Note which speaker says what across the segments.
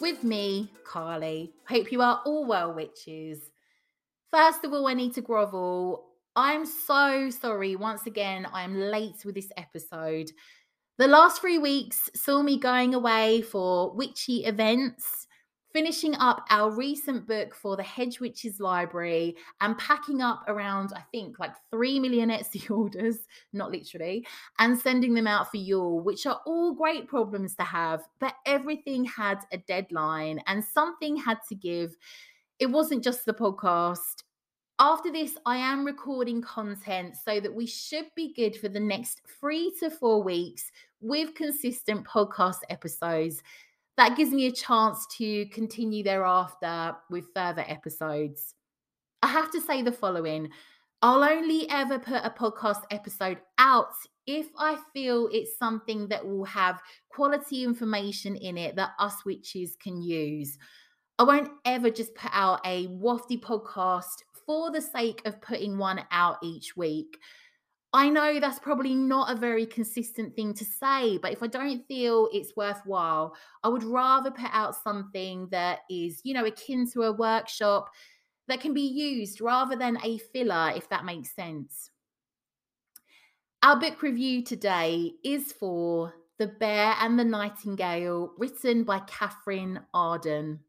Speaker 1: with me, Carly. Hope you are all well, witches. First of all, I need to grovel. I'm so sorry. Once again, I'm late with this episode. The last three weeks saw me going away for witchy events finishing up our recent book for the Hedge Witches Library and packing up around, I think, like 3 million Etsy orders, not literally, and sending them out for Yule, which are all great problems to have, but everything had a deadline and something had to give. It wasn't just the podcast. After this, I am recording content so that we should be good for the next three to four weeks with consistent podcast episodes that gives me a chance to continue thereafter with further episodes. I have to say the following I'll only ever put a podcast episode out if I feel it's something that will have quality information in it that us witches can use. I won't ever just put out a wafty podcast for the sake of putting one out each week. I know that's probably not a very consistent thing to say, but if I don't feel it's worthwhile, I would rather put out something that is, you know, akin to a workshop that can be used rather than a filler, if that makes sense. Our book review today is for The Bear and the Nightingale, written by Katherine Arden.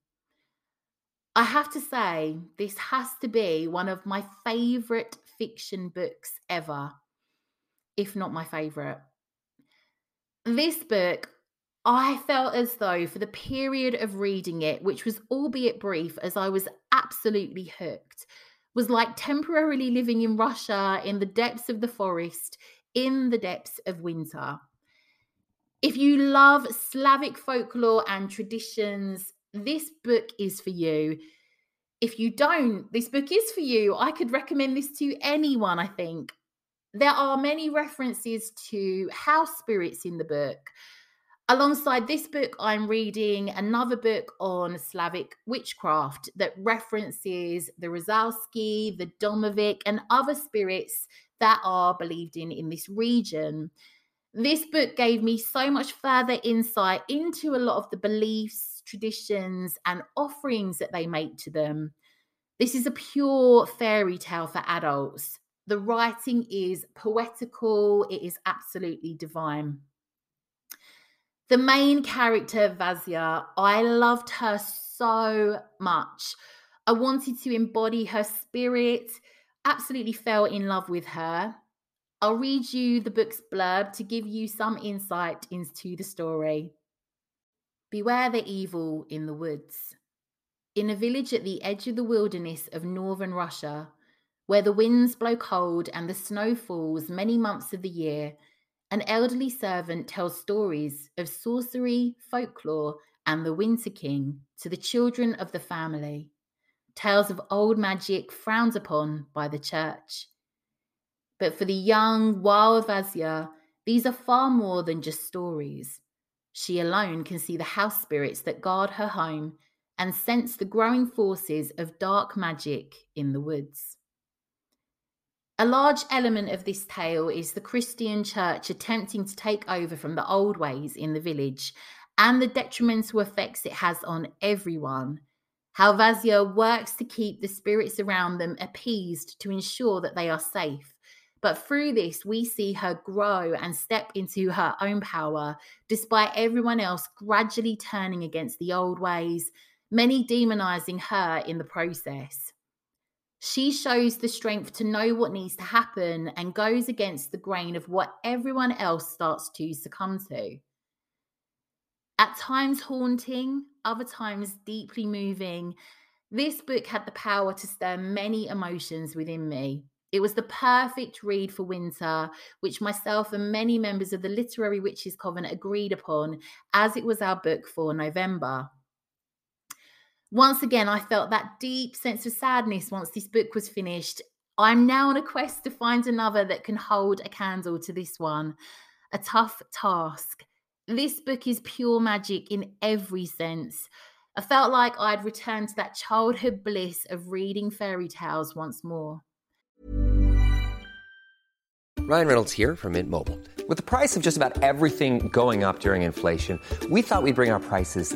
Speaker 1: I have to say, this has to be one of my favourite fiction books ever if not my favorite. This book, I felt as though for the period of reading it, which was albeit brief, as I was absolutely hooked, was like temporarily living in Russia in the depths of the forest, in the depths of winter. If you love Slavic folklore and traditions, this book is for you. If you don't, this book is for you. I could recommend this to anyone, I think. There are many references to house spirits in the book. Alongside this book, I'm reading another book on Slavic witchcraft that references the Ryazanski, the Domovic, and other spirits that are believed in in this region. This book gave me so much further insight into a lot of the beliefs, traditions, and offerings that they make to them. This is a pure fairy tale for adults. The writing is poetical, it is absolutely divine. The main character, Vasya, I loved her so much. I wanted to embody her spirit, absolutely fell in love with her. I'll read you the book's blurb to give you some insight into the story. Beware the evil in the woods. In a village at the edge of the wilderness of northern Russia, where the winds blow cold and the snow falls many months of the year, an elderly servant tells stories of sorcery, folklore, and the Winter King to the children of the family. Tales of old magic frowned upon by the church. But for the young, wild Vasya, these are far more than just stories. She alone can see the house spirits that guard her home and sense the growing forces of dark magic in the woods. A large element of this tale is the Christian church attempting to take over from the old ways in the village and the detrimental effects it has on everyone. How Vasya works to keep the spirits around them appeased to ensure that they are safe. But through this, we see her grow and step into her own power, despite everyone else gradually turning against the old ways, many demonizing her in the process. She shows the strength to know what needs to happen and goes against the grain of what everyone else starts to succumb to. At times haunting, other times deeply moving, this book had the power to stir many emotions within me. It was the perfect read for winter, which myself and many members of the Literary Witches Coven agreed upon, as it was our book for November. Once again, I felt that deep sense of sadness once this book was finished. I'm now on a quest to find another that can hold a candle to this one. A tough task. This book is pure magic in every sense. I felt like I'd returned to that childhood bliss of reading fairy tales once more.
Speaker 2: Ryan Reynolds here from Mint Mobile. With the price of just about everything going up during inflation, we thought we'd bring our prices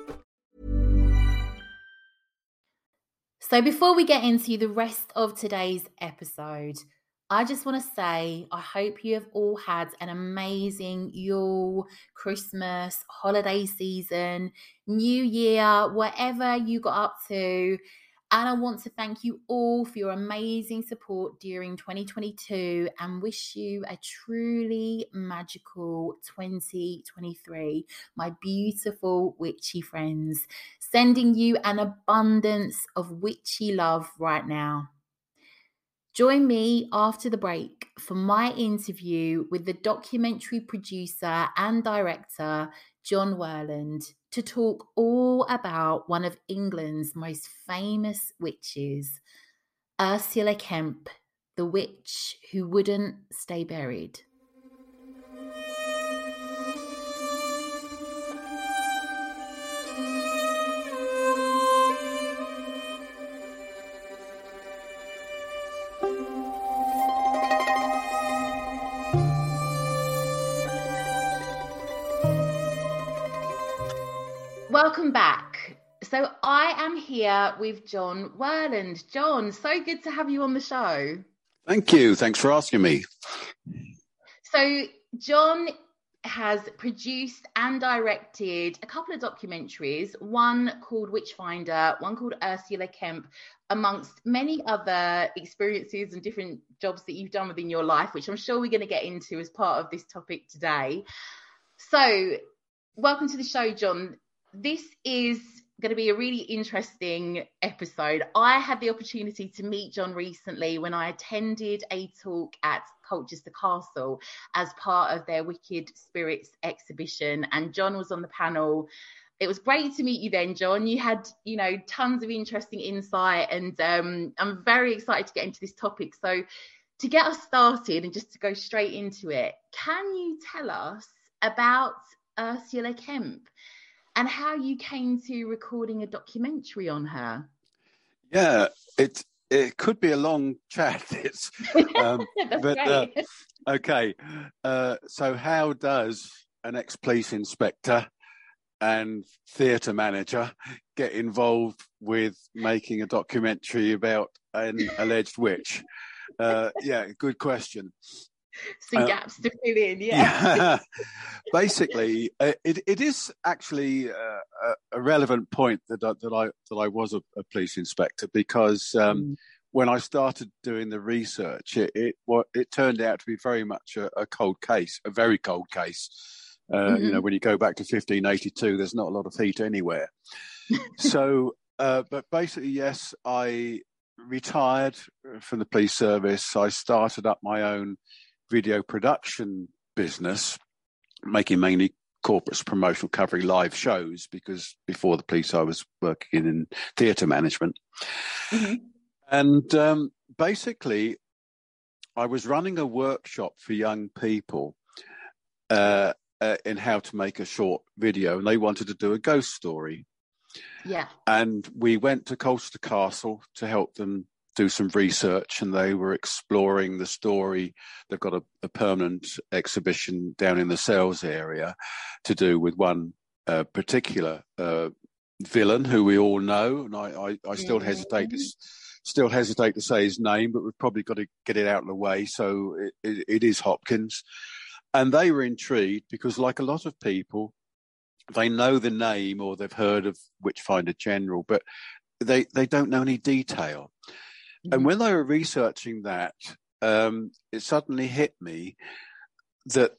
Speaker 1: So, before we get into the rest of today's episode, I just want to say I hope you have all had an amazing Yule, Christmas, holiday season, New Year, whatever you got up to. And I want to thank you all for your amazing support during 2022 and wish you a truly magical 2023, my beautiful witchy friends. Sending you an abundance of witchy love right now. Join me after the break for my interview with the documentary producer and director, John Worland, to talk all about one of England's most famous witches, Ursula Kemp, the witch who wouldn't stay buried. Welcome back. So I am here with John Worland. John, so good to have you on the show.
Speaker 3: Thank you. Thanks for asking me.
Speaker 1: So John has produced and directed a couple of documentaries, one called Witchfinder, one called Ursula Kemp, amongst many other experiences and different jobs that you've done within your life, which I'm sure we're going to get into as part of this topic today. So, welcome to the show, John this is going to be a really interesting episode. I had the opportunity to meet John recently when I attended a talk at Colchester Castle as part of their Wicked Spirits exhibition, and John was on the panel. It was great to meet you then, John. You had, you know, tons of interesting insight, and um, I'm very excited to get into this topic. So, to get us started and just to go straight into it, can you tell us about Ursula Kemp? And how you came to recording a documentary on her.
Speaker 3: Yeah, it it could be a long chat. It's
Speaker 1: um, but uh,
Speaker 3: okay. Uh, so, how does an ex police inspector and theatre manager get involved with making a documentary about an alleged witch? Uh, yeah, good question
Speaker 1: some uh, gaps to fill in. Yeah.
Speaker 3: yeah. Basically, uh, it it is actually uh, a relevant point that I, that I that I was a, a police inspector because um, mm. when I started doing the research, it it, well, it turned out to be very much a, a cold case, a very cold case. Uh, mm-hmm. You know, when you go back to 1582, there's not a lot of heat anywhere. so, uh, but basically, yes, I retired from the police service. I started up my own video production business, making mainly corporates promotional covering live shows because before the police I was working in theatre management. Mm-hmm. And um, basically, I was running a workshop for young people uh, uh, in how to make a short video, and they wanted to do a ghost story.
Speaker 1: Yeah.
Speaker 3: And we went to Colchester Castle to help them do some research and they were exploring the story. They've got a, a permanent exhibition down in the sales area to do with one uh, particular uh, villain who we all know, and I, I, I still mm-hmm. hesitate to still hesitate to say his name, but we've probably got to get it out of the way. So it, it, it is Hopkins, and they were intrigued because, like a lot of people, they know the name or they've heard of Witchfinder General, but they they don't know any detail. And mm-hmm. when they were researching that, um, it suddenly hit me that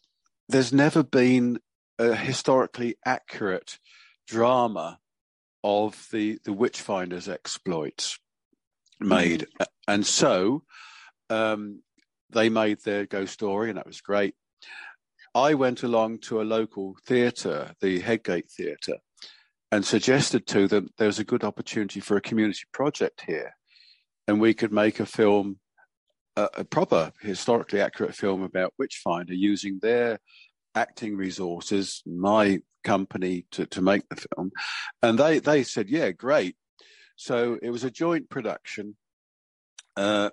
Speaker 3: there's never been a historically accurate drama of the the witchfinders exploits made mm-hmm. and so um, they made their ghost story and that was great i went along to a local theatre the headgate theatre and suggested to them there was a good opportunity for a community project here and we could make a film a, a proper historically accurate film about witchfinder using their acting resources, my company to, to make the film. And they, they said, yeah, great. So it was a joint production uh,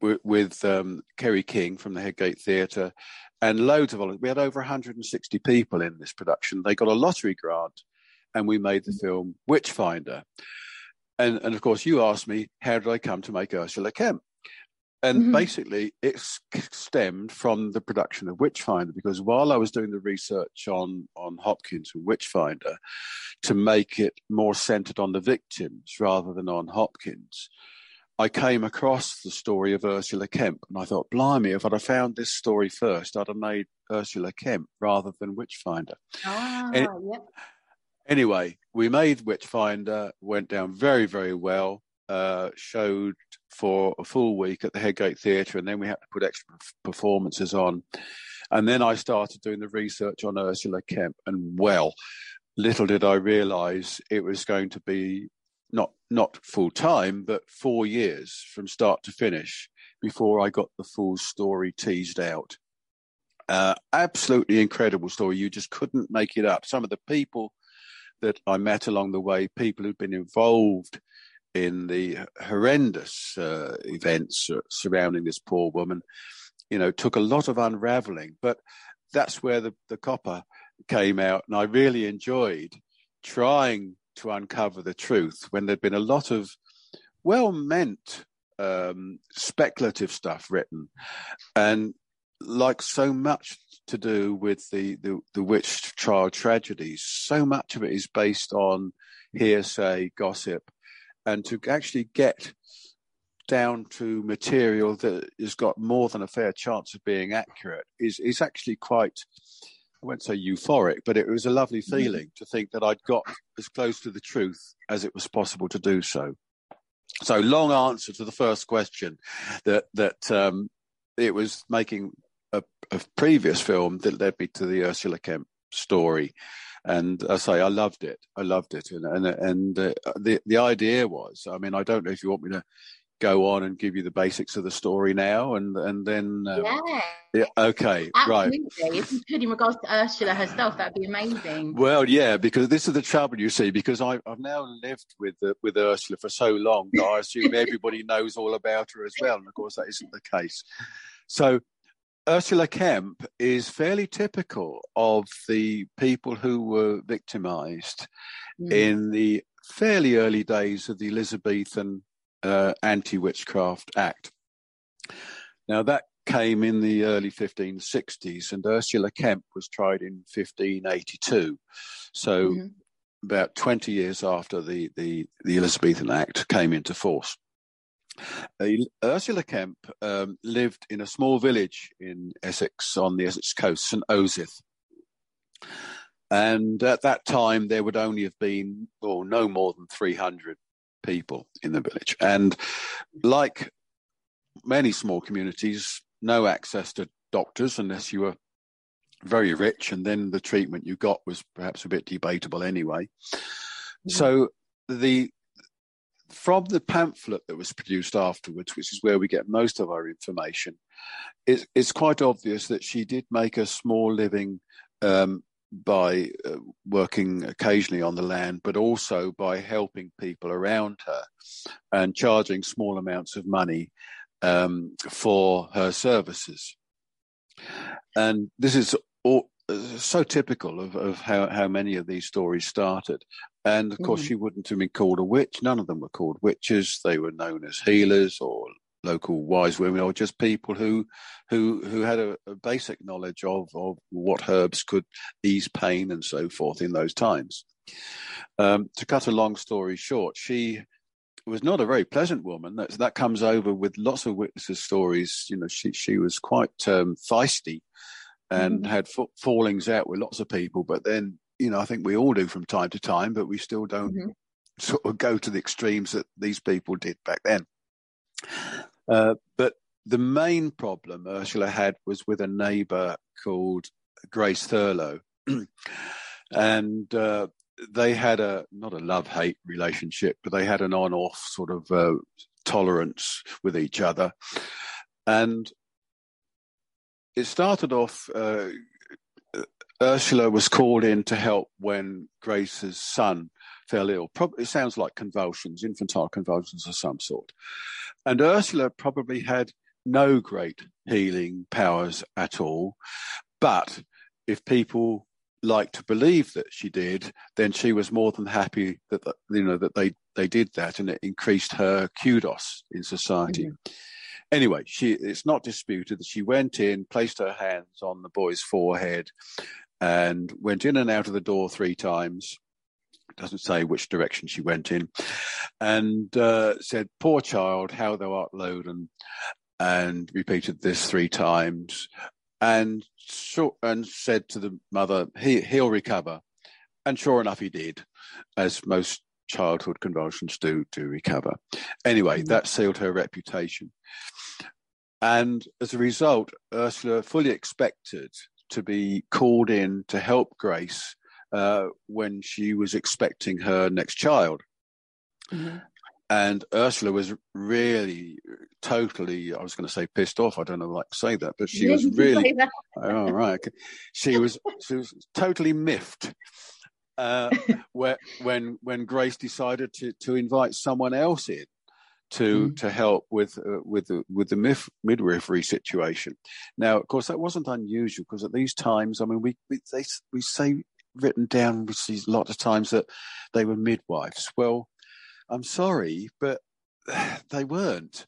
Speaker 3: w- with um, Kerry King from the Headgate Theatre and loads of volunteers. We had over 160 people in this production. They got a lottery grant and we made the film Witchfinder. And, and of course, you asked me, how did I come to make Ursula Kemp? And mm-hmm. basically, it stemmed from the production of Witchfinder because while I was doing the research on, on Hopkins and Witchfinder to make it more centered on the victims rather than on Hopkins, I came across the story of Ursula Kemp and I thought, blimey, if I'd have found this story first, I'd have made Ursula Kemp rather than Witchfinder.
Speaker 1: Ah, and,
Speaker 3: Anyway, we made Witchfinder, went down very, very well uh, showed for a full week at the Headgate Theatre, and then we had to put extra performances on. And then I started doing the research on Ursula Kemp, and well, little did I realise it was going to be not not full time, but four years from start to finish before I got the full story teased out. Uh, absolutely incredible story. You just couldn't make it up. Some of the people that I met along the way, people who'd been involved in the horrendous uh, events surrounding this poor woman, you know, took a lot of unraveling. But that's where the, the copper came out. And I really enjoyed trying to uncover the truth when there'd been a lot of well meant um, speculative stuff written. And like so much to do with the, the, the witch trial tragedies, so much of it is based on hearsay, gossip, and to actually get down to material that has got more than a fair chance of being accurate is is actually quite I won't say euphoric, but it was a lovely mm-hmm. feeling to think that I'd got as close to the truth as it was possible to do so. So long answer to the first question that that um, it was making a, a, previous film that led me to the Ursula Kemp story, and I say I loved it. I loved it, and and and uh, the the idea was. I mean, I don't know if you want me to go on and give you the basics of the story now, and and then
Speaker 1: um, yeah.
Speaker 3: yeah, okay,
Speaker 1: Absolutely. right. If you could, in regards to Ursula herself, that'd be amazing.
Speaker 3: Well, yeah, because this is the trouble, you see, because I, I've now lived with uh, with Ursula for so long that I assume everybody knows all about her as well, and of course that isn't the case. So Ursula Kemp is fairly typical of the people who were victimized mm. in the fairly early days of the Elizabethan uh, Anti Witchcraft Act. Now, that came in the early 1560s, and Ursula Kemp was tried in 1582. So, mm-hmm. about 20 years after the, the, the Elizabethan Act came into force. Uh, Ursula Kemp um, lived in a small village in Essex on the Essex coast, St Osyth. And at that time, there would only have been, or no more than 300 people in the village. And like many small communities, no access to doctors unless you were very rich, and then the treatment you got was perhaps a bit debatable anyway. Mm-hmm. So the from the pamphlet that was produced afterwards, which is where we get most of our information, it, it's quite obvious that she did make a small living um, by uh, working occasionally on the land, but also by helping people around her and charging small amounts of money um, for her services. And this is all, so typical of, of how, how many of these stories started. And of course, mm. she wouldn't have been called a witch. None of them were called witches. They were known as healers or local wise women, or just people who who who had a, a basic knowledge of of what herbs could ease pain and so forth in those times. Um, to cut a long story short, she was not a very pleasant woman. That that comes over with lots of witnesses' stories. You know, she she was quite um, feisty and mm-hmm. had f- fallings out with lots of people. But then, you know, I think we all do from time to time, but we still don't mm-hmm. sort of go to the extremes that these people did back then. Uh, but the main problem Ursula had was with a neighbour called Grace Thurlow, and uh, they had a not a love hate relationship, but they had an on off sort of uh, tolerance with each other, and it started off. Ursula was called in to help when Grace's son fell ill. Probably, it sounds like convulsions, infantile convulsions of some sort. And Ursula probably had no great healing powers at all. But if people like to believe that she did, then she was more than happy that you know that they they did that, and it increased her kudos in society. Mm-hmm. Anyway, she it's not disputed that she went in, placed her hands on the boy's forehead, and went in and out of the door three times. It doesn't say which direction she went in, and uh, said, "Poor child, how thou art loaden," and repeated this three times and and said to the mother, he, he'll recover. And sure enough, he did, as most childhood convulsions do do recover. Anyway, mm-hmm. that sealed her reputation. And as a result, Ursula fully expected to be called in to help Grace uh, when she was expecting her next child. Mm-hmm. And Ursula was really totally I was going to say pissed off I don't know like say that but she was really oh right she was she was totally miffed uh, where, when when Grace decided to to invite someone else in to mm. to help with uh, with the with the mif- midwifery situation now of course that wasn't unusual because at these times I mean we we they, we say written down we see lots of times that they were midwives well I'm sorry, but they weren't.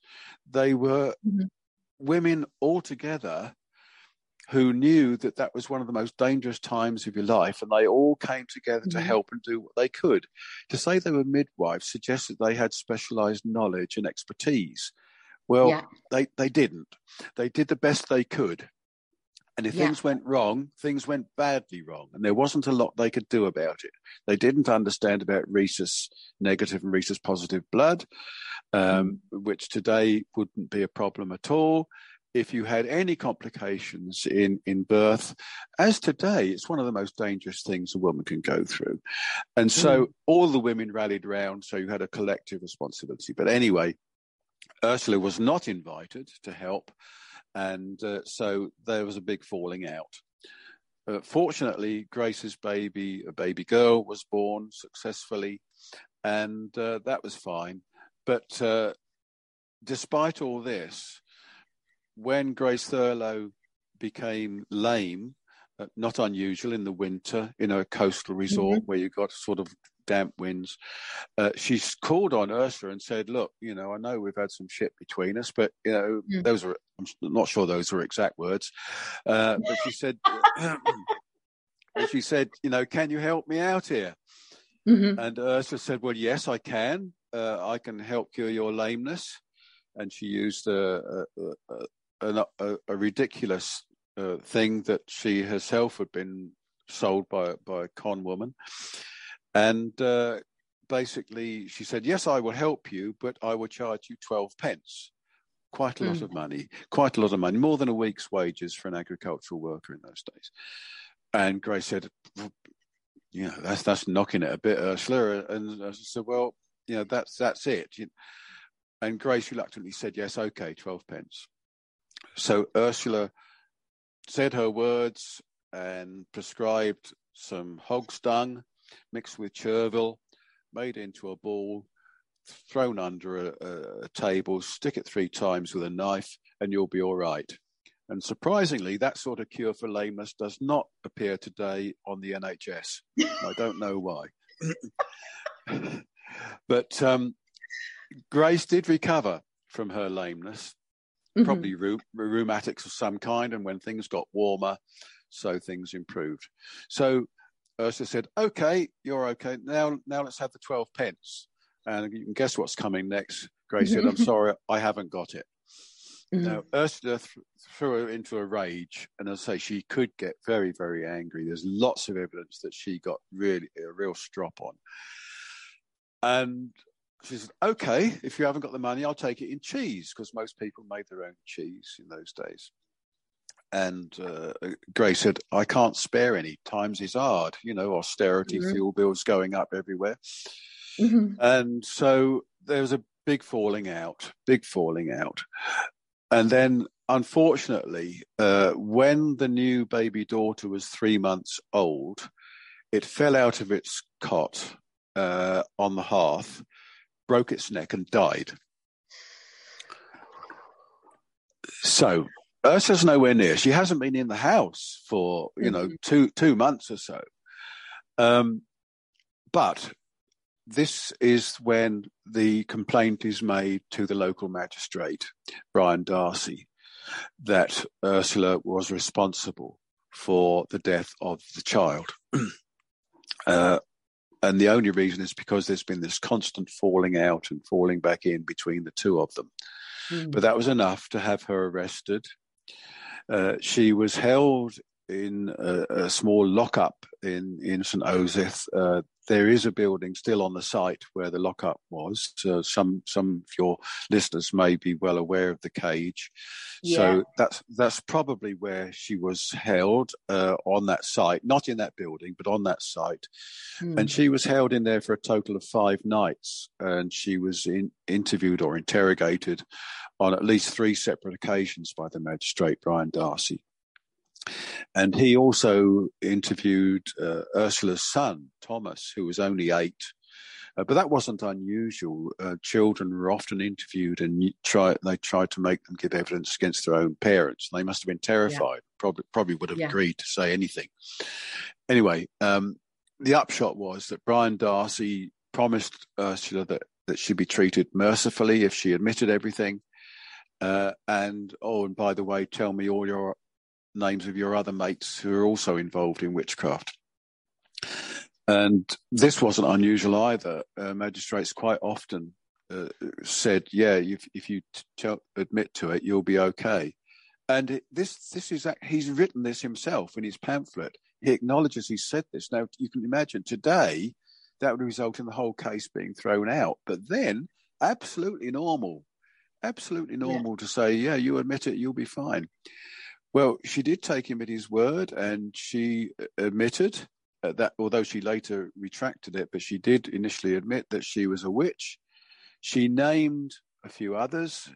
Speaker 3: They were mm-hmm. women altogether who knew that that was one of the most dangerous times of your life, and they all came together mm-hmm. to help and do what they could. To say they were midwives suggests that they had specialized knowledge and expertise. Well, yeah. they, they didn't. They did the best they could. And if yeah. things went wrong, things went badly wrong. And there wasn't a lot they could do about it. They didn't understand about rhesus negative and rhesus positive blood, um, mm. which today wouldn't be a problem at all. If you had any complications in, in birth, as today, it's one of the most dangerous things a woman can go through. And so mm. all the women rallied around, so you had a collective responsibility. But anyway, Ursula was not invited to help and uh, so there was a big falling out. Uh, fortunately, Grace's baby, a baby girl, was born successfully, and uh, that was fine. But uh, despite all this, when Grace Thurlow became lame, uh, not unusual in the winter in a coastal resort mm-hmm. where you got sort of damp winds. Uh, she's called on Ursula and said, "Look, you know, I know we've had some shit between us, but you know, mm. those are I'm not sure those were exact words, uh, but she said, she said, you know, can you help me out here?" Mm-hmm. And Ursula said, "Well, yes, I can. Uh, I can help cure your lameness." And she used a a, a, a, a ridiculous uh, thing that she herself had been sold by by a con woman. And uh, basically, she said, Yes, I will help you, but I will charge you 12 pence. Quite a lot mm. of money, quite a lot of money, more than a week's wages for an agricultural worker in those days. And Grace said, you know, that's that's knocking it a bit, Ursula. And I said, well, you know, that's that's it. And Grace reluctantly said, yes, okay, 12 pence. So Ursula said her words and prescribed some hog's dung mixed with chervil, made into a ball, thrown under a, a, table, stick it three times with a knife, and you'll be all right. And surprisingly, that sort of cure for lameness does not appear today on the NHS. I don't know why. but um, Grace did recover from her lameness, mm-hmm. probably rheumatics of some kind. And when things got warmer, so things improved. So Ursula said, "Okay, you're okay. Now, now let's have the twelve pence." And you can guess what's coming next. Grace said, I'm sorry, I haven't got it. Mm-hmm. Now, Ursula th- threw her into a rage, and as I say, she could get very, very angry. There's lots of evidence that she got really a real strop on. And she said, "Okay, if you haven't got the money, I'll take it in cheese because most people made their own cheese in those days." And uh, Grace said, "I can't spare any. Times is hard. You know, austerity, mm-hmm. fuel bills going up everywhere." Mm-hmm. And so there was a big falling out, big falling out. And then, unfortunately, uh, when the new baby daughter was three months old, it fell out of its cot uh, on the hearth, broke its neck, and died. So Ursula's nowhere near. She hasn't been in the house for you know mm-hmm. two two months or so. Um, but this is when the complaint is made to the local magistrate, Brian Darcy, that Ursula was responsible for the death of the child. uh, and the only reason is because there's been this constant falling out and falling back in between the two of them. Mm. But that was enough to have her arrested. Uh, she was held in a, a, small lockup in, in St. Osyth. Uh, there is a building still on the site where the lockup was. So some some of your listeners may be well aware of the cage. Yeah. So that's that's probably where she was held uh, on that site, not in that building, but on that site. Hmm. And she was held in there for a total of five nights, and she was in, interviewed or interrogated on at least three separate occasions by the magistrate Brian Darcy. And he also interviewed uh, Ursula's son, Thomas, who was only eight. Uh, but that wasn't unusual. Uh, children were often interviewed, and try, they tried to make them give evidence against their own parents. They must have been terrified. Yeah. Probably, probably would have yeah. agreed to say anything. Anyway, um, the upshot was that Brian Darcy promised Ursula that, that she'd be treated mercifully if she admitted everything. Uh, and oh, and by the way, tell me all your names of your other mates who are also involved in witchcraft. And this wasn't unusual either. Uh, magistrates quite often uh, said, "Yeah, if, if you t- admit to it, you'll be okay." And it, this this is he's written this himself in his pamphlet. He acknowledges he said this. Now you can imagine today that would result in the whole case being thrown out. But then, absolutely normal, absolutely normal yeah. to say, "Yeah, you admit it, you'll be fine." Well, she did take him at his word, and she admitted uh, that, although she later retracted it, but she did initially admit that she was a witch. She named a few others.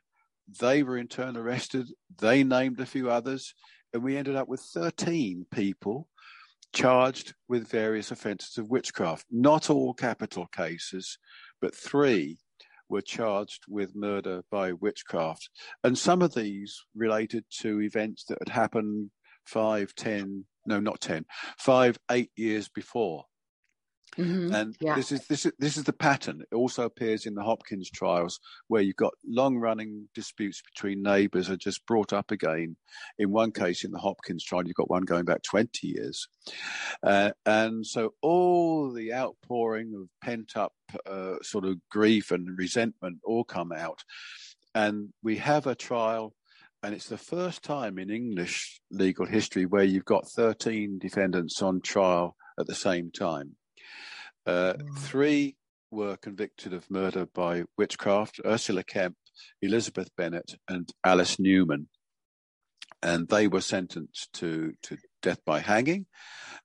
Speaker 3: They were in turn arrested. They named a few others, and we ended up with 13 people charged with various offences of witchcraft. Not all capital cases, but three were charged with murder by witchcraft. And some of these related to events that had happened five, ten, no, not ten, five, eight years before. Mm-hmm. And yeah. this is this is this is the pattern. It also appears in the Hopkins trials, where you've got long-running disputes between neighbours are just brought up again. In one case, in the Hopkins trial, you've got one going back 20 years, uh, and so all the outpouring of pent-up uh, sort of grief and resentment all come out, and we have a trial and it's the first time in English legal history where you've got 13 defendants on trial at the same time. Uh, mm. Three were convicted of murder by witchcraft Ursula Kemp, Elizabeth Bennett, and Alice Newman. And they were sentenced to, to death by hanging.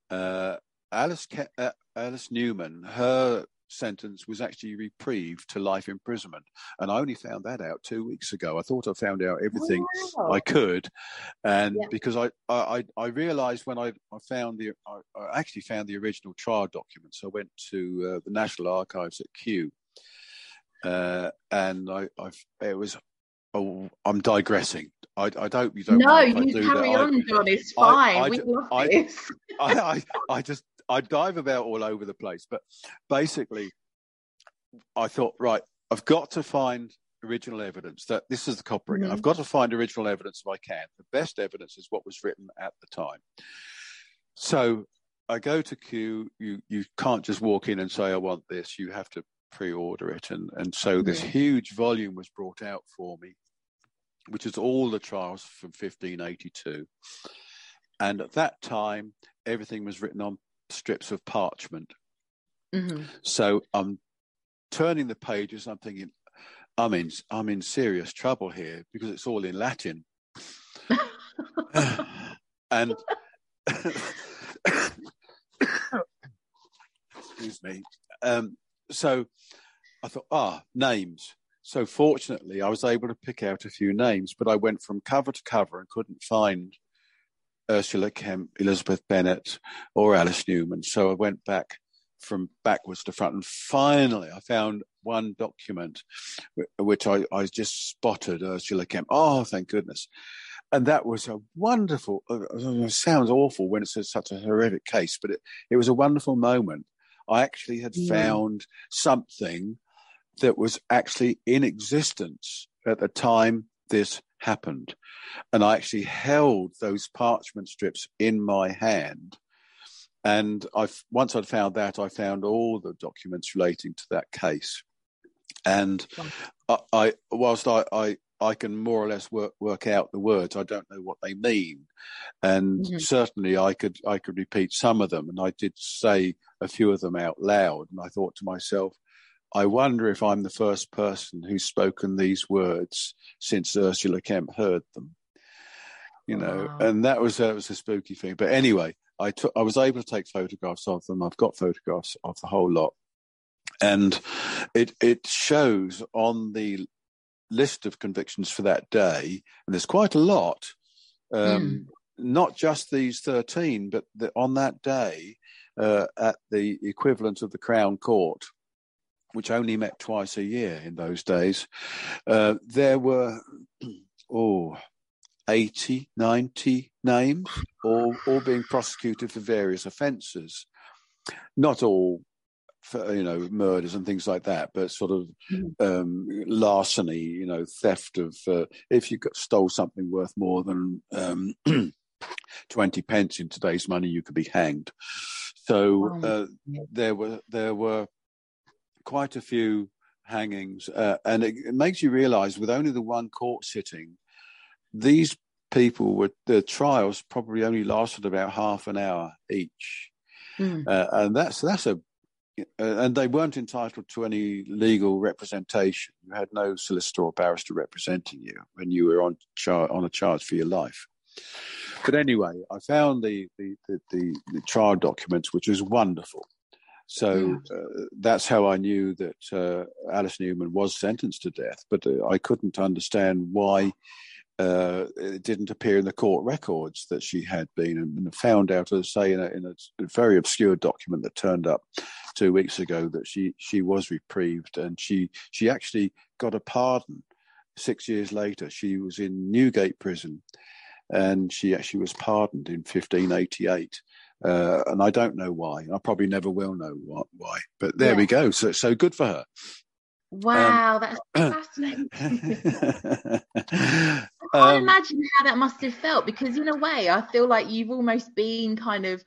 Speaker 3: Uh, Alice, Ke- uh, Alice Newman, her sentence was actually reprieved to life imprisonment. And I only found that out two weeks ago. I thought I found out everything wow. I could. And yeah. because I, I, I realized when I, I found the, I, I, actually found the original trial documents. I went to uh, the National Archives at Kew. Uh, and I, I've, it was, oh, I'm digressing. I, I don't. You don't.
Speaker 1: No, you carry on, I, John. It's fine. I, we love this.
Speaker 3: I, I, I just I dive about all over the place, but basically, I thought, right, I've got to find original evidence that this is the culprit. Mm-hmm. I've got to find original evidence if I can. The best evidence is what was written at the time. So I go to Kew. You you can't just walk in and say I want this. You have to pre-order it, and and so this huge volume was brought out for me, which is all the trials from 1582. And at that time, everything was written on strips of parchment.
Speaker 1: Mm-hmm.
Speaker 3: So I'm turning the pages. I'm thinking, I'm in, I'm in serious trouble here because it's all in Latin. and excuse me. Um, so I thought, ah, names. So fortunately, I was able to pick out a few names, but I went from cover to cover and couldn't find Ursula Kemp, Elizabeth Bennett, or Alice Newman. So I went back from backwards to front, and finally I found one document which I, I just spotted Ursula Kemp. Oh, thank goodness! And that was a wonderful. Uh, it sounds awful when it's such a horrific case, but it, it was a wonderful moment. I actually had
Speaker 1: Yeah.
Speaker 3: found something that was actually in existence at the time this happened. And I actually held those parchment strips in my hand. And I, once I'd found that, I found all the documents relating to that case. And I, I whilst I, I, I can more or less work work out the words, I don't know what they mean. And
Speaker 1: Mhm.
Speaker 3: certainly, I could I could repeat some of them, and I did say a few of them out loud. And I thought to myself, I wonder if I'm the first person who's spoken these words since Ursula Kemp heard them. You know,
Speaker 1: Wow.
Speaker 3: and that was that was a spooky thing. But anyway, I took I was able to take photographs of them. I've got photographs of the whole lot, and it it shows on the list of convictions for that day, and there's quite a lot. Um, Not just these thirteen, but the, on that day, uh, at the equivalent of the Crown Court, which only met twice a year in those days, uh, there were, oh, 80, 90 names, all, all being prosecuted for various offences. Not all, for, you know, murders and things like that, but sort of um, larceny, you know, theft of, uh, if you got, stole something worth more than um, 20 pence in today's money, you could be hanged. So uh, there were there were quite a few hangings, uh, and it, it makes you realise with only the one court sitting, these people were the trials probably only lasted about half an hour each,
Speaker 1: Mm.
Speaker 3: uh, and that's that's a uh, and they weren't entitled to any legal representation. You had no solicitor or barrister representing you when you were on char- on a charge for your life. But anyway, I found the the, the, the, the trial documents, which was wonderful. So uh, that's how I knew that uh, Alice Newman was sentenced to death. But uh, I couldn't understand why uh, it didn't appear in the court records that she had been, and found out, as I say, in a, in a very obscure document that turned up two weeks ago that she she was reprieved and she she actually got a pardon six years later. She was in Newgate prison, and she actually was pardoned in 1588. Uh, and I don't know why. I probably never will know what, why. But there we go. So so good for her.
Speaker 1: Wow, that's fascinating. I can't
Speaker 3: Um,
Speaker 1: imagine how that must have felt because, in a way, I feel like you've almost been kind of,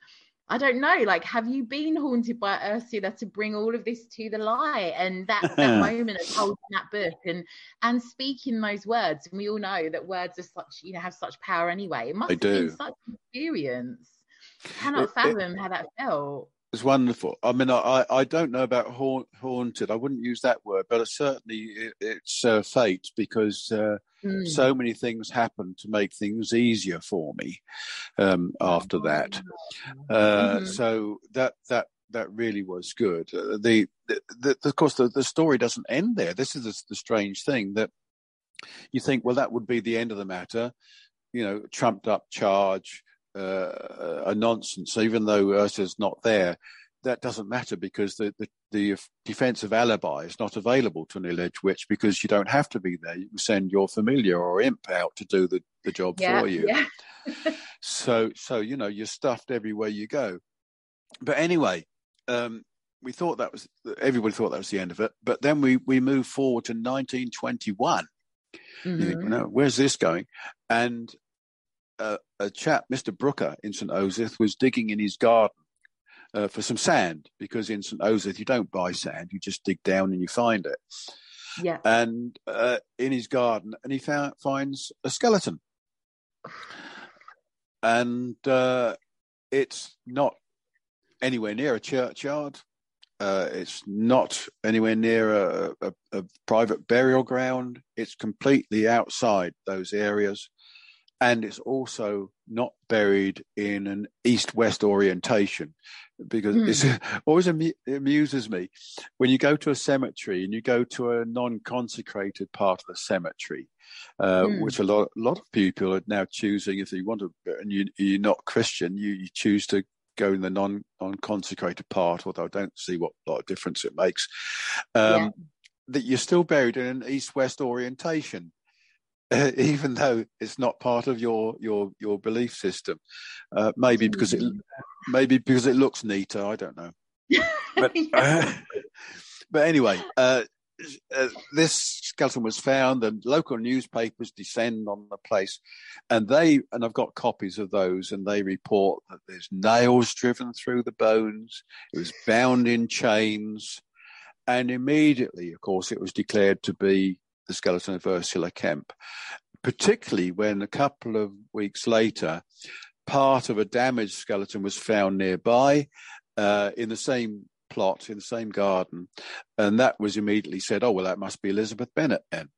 Speaker 1: I don't know, like, have you been haunted by Ursula to bring all of this to the light? And that, that moment of holding that book and and speaking those words, and we all know that words are such, you know, have such power anyway. It must
Speaker 3: They
Speaker 1: have been
Speaker 3: do.
Speaker 1: such an experience. Cannot
Speaker 3: It- it-
Speaker 1: fathom how that felt.
Speaker 3: It's wonderful. I mean, I, I don't know about haunt, haunted. I wouldn't use that word, but certainly it, it's uh, fate because uh,
Speaker 1: Mm.
Speaker 3: so many things happened to make things easier for me um, after that. Uh,
Speaker 1: Mhm.
Speaker 3: So that that that really was good. Uh, the, the, the of course the, the story doesn't end there. This is the, the strange thing that you think, well, that would be the end of the matter. You know, trumped up charge, uh, a nonsense. Even though Ursula's not there, that doesn't matter because the, the, the defensive alibi is not available to an alleged witch because you don't have to be there. You can send your familiar or imp out to do the, the job
Speaker 1: yeah,
Speaker 3: for you.
Speaker 1: yeah.
Speaker 3: So, so you know, you're stuffed everywhere you go. But anyway, um, we thought that was everybody thought that was the end of it. But then we we moved forward to 1921. You think,
Speaker 1: Mhm.
Speaker 3: no, where's this going? And a chap, Mr. Brooker in St. Osyth, was digging in his garden uh, for some sand because in St. Osyth you don't buy sand, you just dig down and you find it.
Speaker 1: Yeah.
Speaker 3: And uh, in his garden, and he found, finds a skeleton. And uh, it's not anywhere near a churchyard. Uh, it's not anywhere near a, a, a, private burial ground. It's completely outside those areas. And it's also not buried in an east west orientation because mm. it always amuses me when you go to a cemetery and you go to a non consecrated part of the cemetery, uh, mm. which a lot, a lot of people are now choosing if you want to, and you, you're not Christian, you, you choose to go in the non consecrated part, although I don't see what lot of difference it makes. Um, yeah. That you're still buried in an east west orientation. Even though it's not part of your your your belief system, uh, maybe because it maybe because it looks neater. I don't know. But, uh, but anyway, uh, uh, this skeleton was found, and local newspapers descend on the place, and they and I've got copies of those, and they report that there's nails driven through the bones. It was bound in chains, and immediately, of course, it was declared to be the skeleton of Ursula Kemp. Particularly when a couple of weeks later, part of a damaged skeleton was found nearby uh, in the same plot in the same garden, and that was immediately said, "Oh well, that must be Elizabeth Bennet then."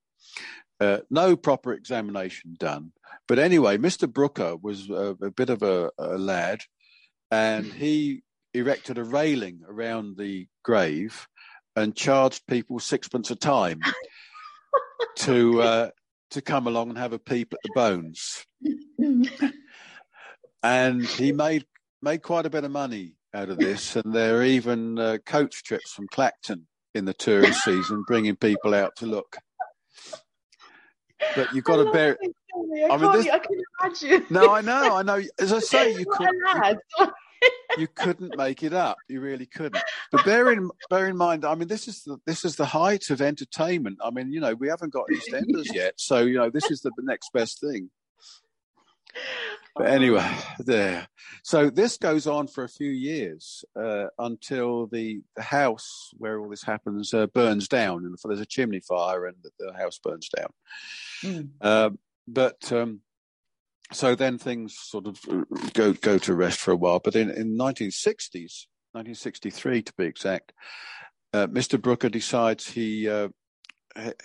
Speaker 3: Uh, no proper examination done, but anyway, Mr. Brooker was a, a bit of a, a lad, and he erected a railing around the grave and charged people sixpence a time to uh, to come along and have a peep at the bones. and he made made quite a bit of money out of this, and there are even uh, coach trips from Clacton in the tourist season, bringing people out to look. But you've got to bear.
Speaker 1: I, I, mean, this, I can imagine.
Speaker 3: No, I know, I know. As I say, you could. You, you couldn't make it up. You really couldn't. But bear in bear in mind, I mean, this is the this is the height of entertainment. I mean, you know, we haven't got EastEnders yet, so you know, this is the next best thing. But anyway, there. So this goes on for a few years uh, until the, the house where all this happens uh, burns down, and there's a chimney fire, and the, the house burns down. Mm. Uh, but um, so then things sort of uh, go go to rest for a while. But in in 1960s, 1963 to be exact, uh, Mr. Brooker decides he uh,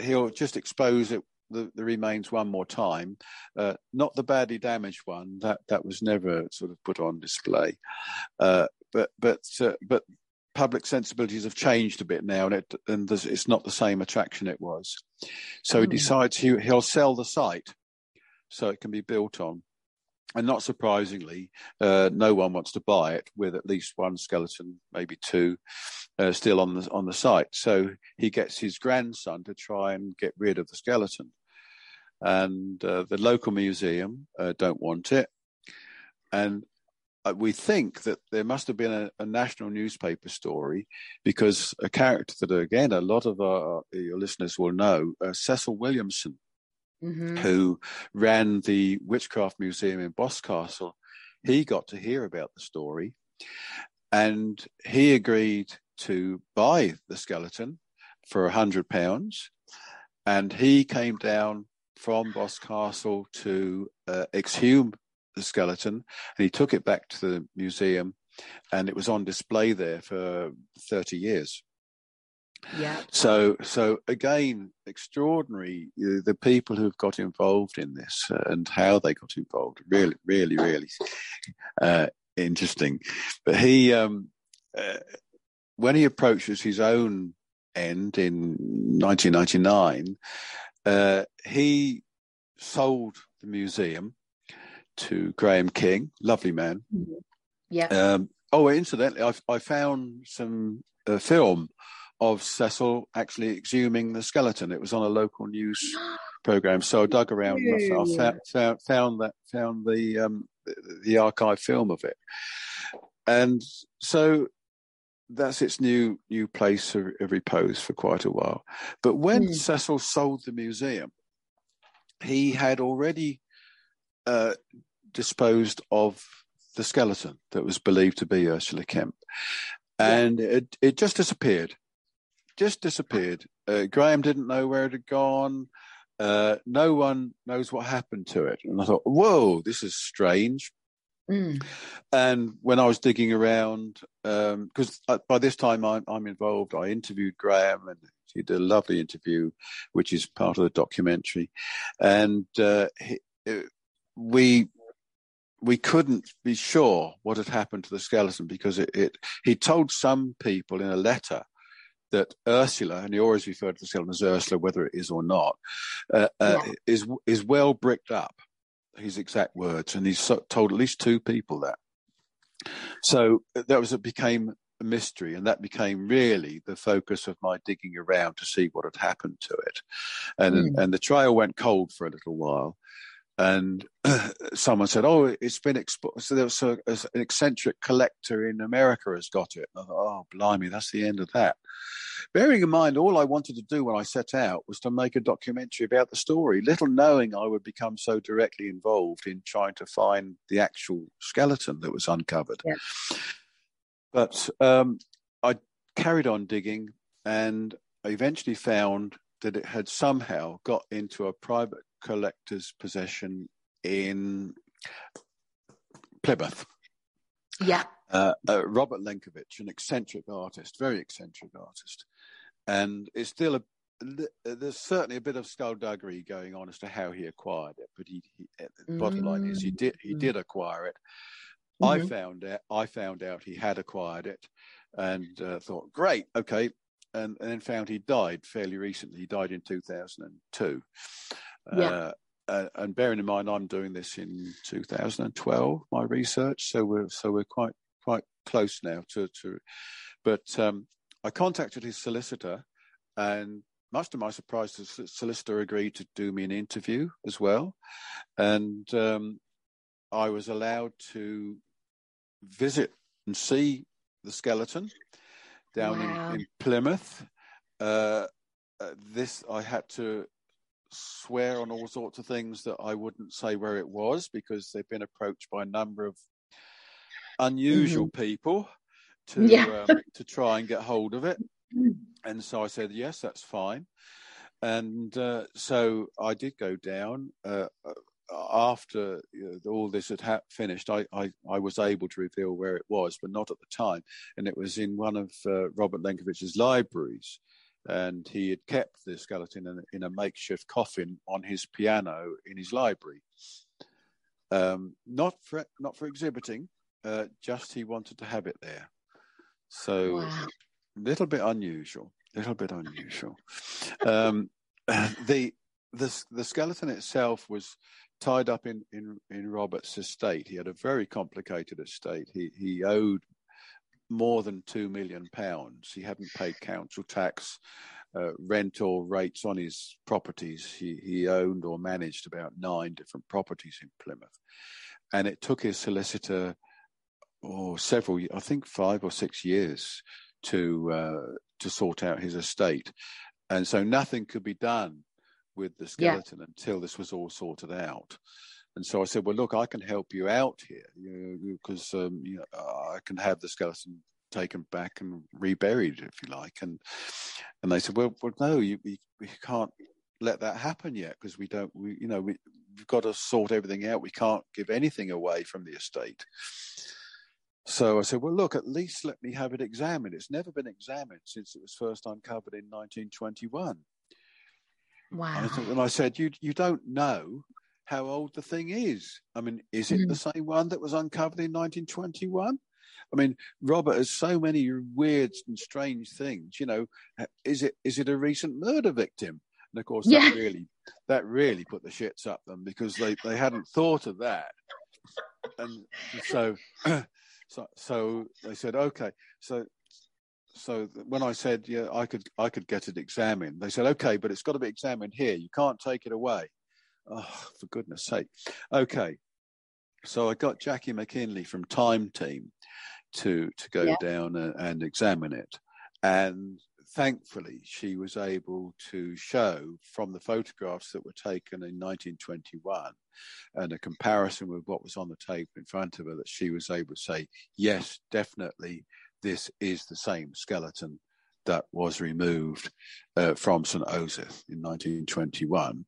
Speaker 3: he'll just expose it the, the remains one more time. Uh, not the badly damaged one that that was never sort of put on display, uh, but but uh, but public sensibilities have changed a bit now, and it and it's not the same attraction it was. So he hmm. decides he he'll sell the site so it can be built on. And not surprisingly, uh, no one wants to buy it with at least one skeleton, maybe two, uh, still on the on the site. So he gets his grandson to try and get rid of the skeleton and uh, the local museum uh, don't want it. And uh, we think that there must have been a, a, national newspaper story because a character that, again, a lot of our, your listeners will know, uh, Cecil Williamson, mm-hmm. who ran the Witchcraft Museum in Boscastle, he got to hear about the story and he agreed to buy the skeleton for a hundred pounds and he came down from Boscastle to uh, exhume the skeleton, and he took it back to the museum, and it was on display there for 30 years.
Speaker 1: Yeah.
Speaker 3: So, so again, extraordinary. The people who've got involved in this uh, and how they got involved, really, really, really uh, interesting. But he, um, uh, when he approaches his own end in 1999, uh, he sold the museum to Graham King, lovely man.
Speaker 1: Mm-hmm. Yeah.
Speaker 3: Um, oh, incidentally, I, I found some uh, film of Cecil actually exhuming the skeleton. It was on a local news program, so I dug around and I found, found, found that found the um, the archive film of it, and so that's its new new place of, of repose for quite a while. But when mm. Cecil sold the museum, he had already uh, disposed of the skeleton that was believed to be Ursula Kemp, and yeah. it it just disappeared, just disappeared. Uh, Graham didn't know where it had gone. Uh, no one knows what happened to it. And I thought, whoa, this is strange. Mm. And when I was digging around, because um, by this time I'm, I'm, involved, I interviewed Graham and he did a lovely interview, which is part of the documentary. And uh, he, uh, we we couldn't be sure what had happened to the skeleton because it, it he told some people in a letter that Ursula, and he always referred to the skeleton as Ursula, whether it is or not, uh, uh, yeah. is is well bricked up. His exact words, and he's told at least two people that. So uh, that was it became a mystery, and that became really the focus of my digging around to see what had happened to it, and mm. and the trail went cold for a little while, and someone said, "Oh, it's been exposed." So there was a, an eccentric collector in America has got it. And I thought, "Oh, blimey, that's the end of that." Bearing in mind, all I wanted to do when I set out was to make a documentary about the story, little knowing I would become so directly involved in trying to find the actual skeleton that was uncovered. Yeah. But um, I carried on digging, and I eventually found that it had somehow got into a private collector's possession in Plymouth.
Speaker 1: Yeah.
Speaker 3: Uh, uh, Robert Lenkiewicz, an eccentric artist, very eccentric artist, and it's still a there's certainly a bit of skullduggery going on as to how he acquired it, but he, he the bottom line is he did he did acquire it. Mm-hmm. I found out I found out he had acquired it, and uh, thought, great, okay, and, and then found he died fairly recently. He died in 2002. Yeah. Uh, and bearing in mind, I'm doing this in 2012, my research, so we're so we're quite quite close now to to. But um, I contacted his solicitor, and much to my surprise, the solicitor agreed to do me an interview as well, and um, I was allowed to visit and see the skeleton down wow. in, in, Plymouth. Uh, uh, this I had to swear on all sorts of things that I wouldn't say where it was because they've been approached by a number of unusual mm-hmm. people to yeah. um, to try and get hold of it. And so I said, yes, that's fine. And uh, so I did go down. Uh, uh after you know, all this had ha- finished, I, I, I, was able to reveal where it was, but not at the time. And it was in one of uh, Robert Lenkiewicz's libraries and he had kept the skeleton in, in a makeshift coffin on his piano in his library. Um, not for not for exhibiting, uh, just he wanted to have it there. So a wow. little bit unusual, A little bit unusual. Um, the the the skeleton itself was tied up in, in in Robert's estate. He had a very complicated estate. He he owed more than two million pounds. He hadn't paid council tax, uh, or rates on his properties. He, he owned or managed about nine different properties in Plymouth, and it took his solicitor, oh, several, I think five or six years to uh, to sort out his estate, and so nothing could be done with the skeleton yeah. until this was all sorted out. And so I said, well, look, I can help you out here, because you know, um, you know, I can have the skeleton taken back and reburied, if you like. And and they said, well, well no, you, we, we can't let that happen yet because we don't, we, you know, we, we've got to sort everything out. We can't give anything away from the estate. So I said, well, look, at least let me have it examined. It's never been examined since it was first uncovered in 1921. Wow. And I said, you, you don't know how old the thing is. I mean, is it mm. the same one that was uncovered in 1921? I mean, Robert has so many weird and strange things. You know, is it is it a recent murder victim? And of course, yeah. that really that really put the shits up them because they they hadn't thought of that. And so, so so they said, okay, so so when I said, yeah, I could I could get it examined, they said, okay, but it's got to be examined here. You can't take it away. Oh, for goodness sake. Okay. So I got Jackie McKinley from Time Team to to go yeah. down and, and, examine it. And thankfully, she was able to show from the photographs that were taken in 1921 and a comparison with what was on the tape in front of her that she was able to say, yes, definitely, this is the same skeleton that was removed uh, from St. Osyth in 1921.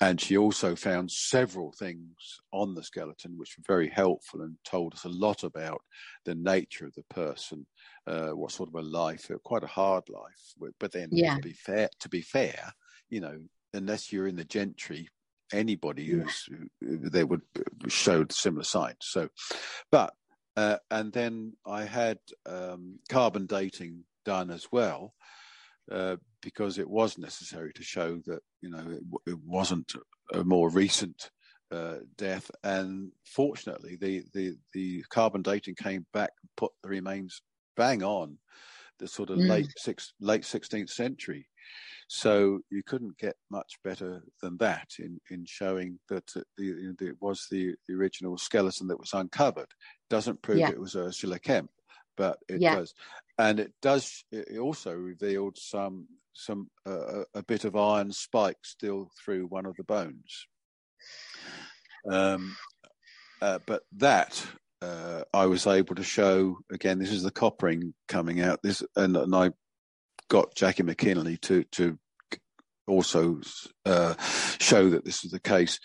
Speaker 3: And she also found several things on the skeleton which were very helpful and told us a lot about the nature of the person, uh, what sort of a life, uh, quite a hard life. But then yeah. to be fair, to be fair, you know, unless you're in the gentry, anybody who's they would show similar signs. So, but uh, and then I had um, carbon dating done as well, uh, because it was necessary to show that you know it, it wasn't a more recent uh, death. And fortunately, the, the the carbon dating came back and put the remains bang on the sort of mm. late six late sixteenth century. So you couldn't get much better than that in, in showing that the, it was the, the original skeleton that was uncovered. Doesn't prove yeah. it was Ursula Kemp, but it yeah. does and it does. It also revealed some some uh, a bit of iron spike still through one of the bones. Um, uh, but that uh, I was able to show again. This is the coppering coming out. This and, and I got Jackie McKinley to to also uh, show that this was the case.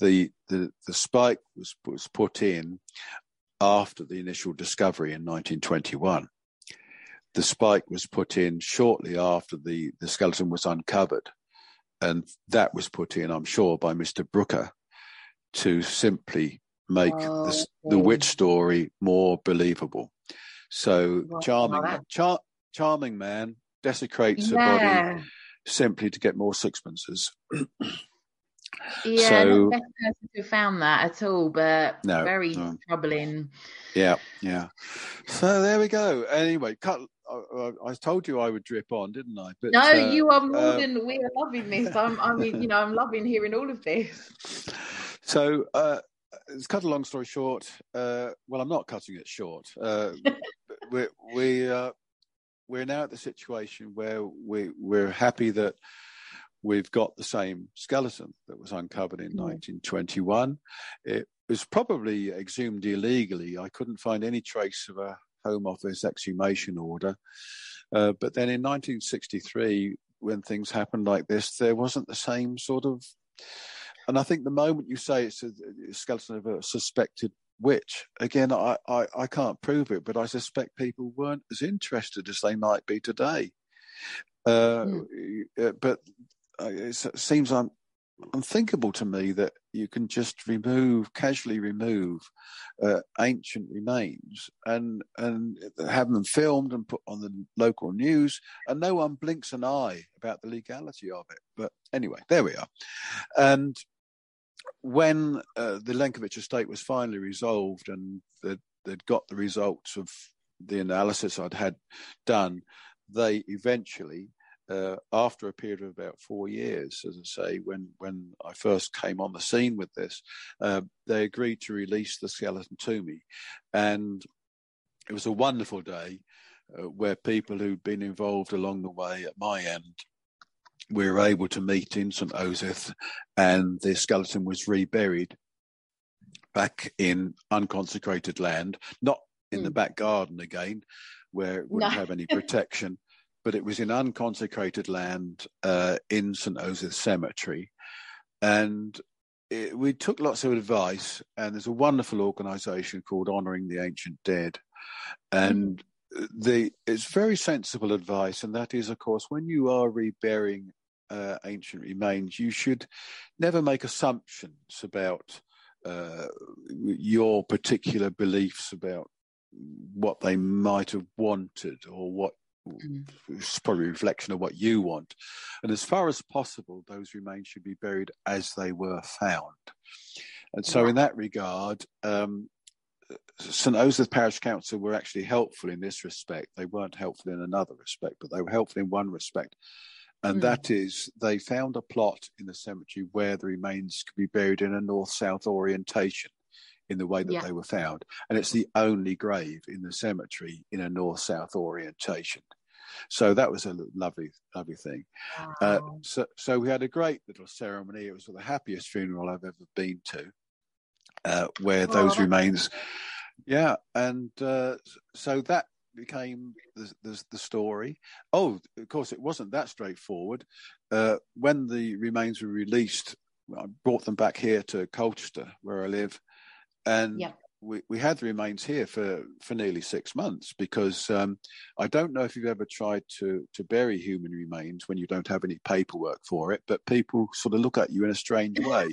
Speaker 3: The the the spike was was put in after the initial discovery in 1921 the spike was put in shortly after the, the skeleton was uncovered. And that was put in, I'm sure, by Mr. Brooker to simply make oh, the, the witch story more believable. So charming, char, charming man desecrates yeah. a body simply to get more sixpences.
Speaker 1: yeah, so, not the best person have found that at all, but no, very no. troubling.
Speaker 3: Yeah, yeah. So there we go. Anyway, cut I, I, told you I would drip on, didn't I?
Speaker 1: But, no, uh, you are more uh, than we are loving this. I'm, I mean, you know, I'm loving hearing all of this.
Speaker 3: So, uh, let's cut a long story short. Uh, well, I'm not cutting it short. Uh, we we uh, we're now at the situation where we we're happy that we've got the same skeleton that was uncovered in 1921. It was probably exhumed illegally. I couldn't find any trace of a Home Office exhumation order. Uh, but then in 1963, when things happened like this, there wasn't the same sort of. And I think the moment you say it's a, a skeleton of a suspected witch, again, I, I, I, can't prove it, but I suspect people weren't as interested as they might be today. Uh, mm. But uh, it seems un, unthinkable to me that you can just remove, casually remove uh, ancient remains and and have them filmed and put on the local news, and no one blinks an eye about the legality of it. But anyway, there we are. And when uh, the Lenkiewicz estate was finally resolved and they'd, they'd got the results of the analysis I'd had done, they eventually uh, after a period of about four years, as I say, when when I first came on the scene with this, uh, they agreed to release the skeleton to me, and it was a wonderful day uh, where people who'd been involved along the way at my end. We were able to meet in St. Osyth, and the skeleton was reburied back in unconsecrated land, not in mm. the hmm. back garden again, where it wouldn't no. have any protection but it was in unconsecrated land uh, in St. Osyth Cemetery. And it, we took lots of advice, and there's a wonderful organization called Honoring the Ancient Dead. And the it's very sensible advice, and that is, of course, when you are reburying uh, ancient remains, you should never make assumptions about uh, your particular beliefs about what they might have wanted or what. It's probably a reflection of what you want. And as far as possible, those remains should be buried as they were found. And so, in that regard, um, St. Osyth Parish Council were actually helpful in this respect. They weren't helpful in another respect, but they were helpful in one respect. And mm. that is, they found a plot in the cemetery where the remains could be buried in a north south orientation in the way that yeah. they were found. And it's the only grave in the cemetery in a north south orientation. So that was a lovely, lovely thing.
Speaker 1: Wow.
Speaker 3: Uh, so, so we had a great little ceremony. It was the happiest funeral I've ever been to, uh, where
Speaker 1: Oh,
Speaker 3: those remains. Yeah, and uh, so that became the, the, the story. Oh, of course, it wasn't that straightforward. Uh, when the remains were released, I brought them back here to Colchester, where I live, and we, we had the remains here for, for nearly six months because um, I don't know if you've ever tried to, to bury human remains when you don't have any paperwork for it, but people sort of look at you in a strange way.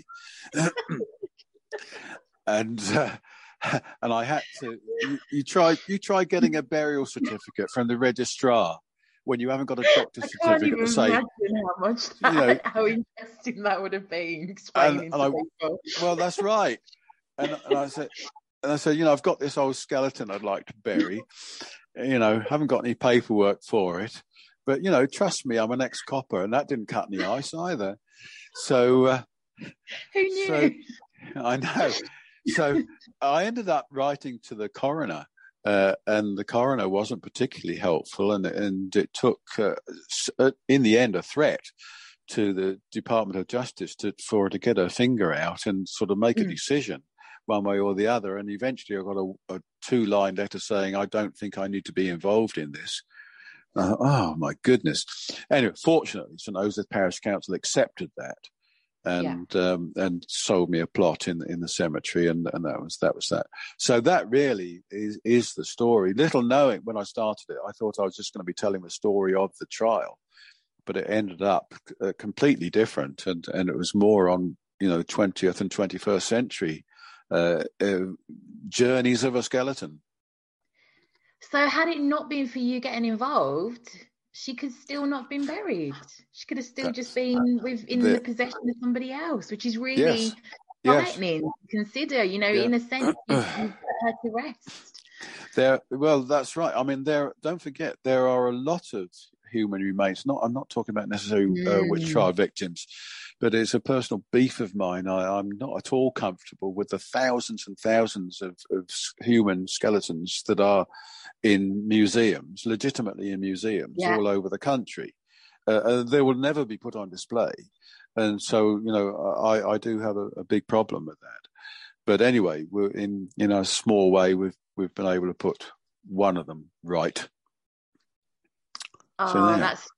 Speaker 3: and uh, and I had to. You, you try you try getting a burial certificate from the registrar when you haven't got a doctor's
Speaker 1: I can't
Speaker 3: certificate
Speaker 1: even
Speaker 3: to say,
Speaker 1: imagine how much
Speaker 3: you know-
Speaker 1: how interesting that would have been explaining
Speaker 3: and I-
Speaker 1: to people.
Speaker 3: "Well, that's right." And, and I said, and I said, you know, I've got this old skeleton I'd like to bury. You know, haven't got any paperwork for it, but you know, trust me, I'm an ex-copper, and that didn't cut any ice either. So. Uh,
Speaker 1: Who knew?
Speaker 3: So- I know. So I ended up writing to the coroner, uh, and the coroner wasn't particularly helpful, and and it took, uh, uh, in the end, a threat to the Department of Justice to, for her to get her finger out and sort of make a
Speaker 1: Mm.
Speaker 3: decision one way or the other. And eventually, I got a, a two-line letter saying, "I don't think I need to be involved in this." Uh, oh my goodness! Anyway, fortunately, St Osyth Parish Council accepted that and um, and sold me a plot in in the cemetery, and, and that was that was that. So that really is is the story. Little knowing when I started it, I thought I was just going to be telling the story of the trial, but it ended up uh, completely different, and and it was more on you know twentieth and twenty first century uh, uh, journeys of a skeleton.
Speaker 1: So had it not been for you getting involved, she could still not have been buried. She could have still just been with in
Speaker 3: the-
Speaker 1: the, possession of somebody else, which is really
Speaker 3: Yes. Yes.
Speaker 1: frightening to consider. You know,
Speaker 3: Yeah.
Speaker 1: in a sense, you, you put her to rest.
Speaker 3: There, well, that's right. I mean, there. Don't forget, there are a lot of human remains. Not, I'm not talking about necessarily uh, witch
Speaker 1: Mm.
Speaker 3: trial victims, but it's a personal beef of mine. I, I'm not at all comfortable with the thousands and thousands of, of human skeletons that are in museums, legitimately in museums
Speaker 1: Yeah.
Speaker 3: all over the country. Uh, uh, they will never be put on display, and so you know, I, I do have a, a big problem with that. But anyway, we're in in a small way, we've we've been able to put one of them right.
Speaker 1: Oh,
Speaker 3: So
Speaker 1: that's